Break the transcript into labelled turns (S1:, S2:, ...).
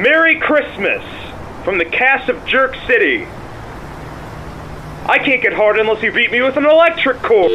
S1: Merry Christmas from the cast of Jerk City. I can't get hard unless you beat me with an electric cord.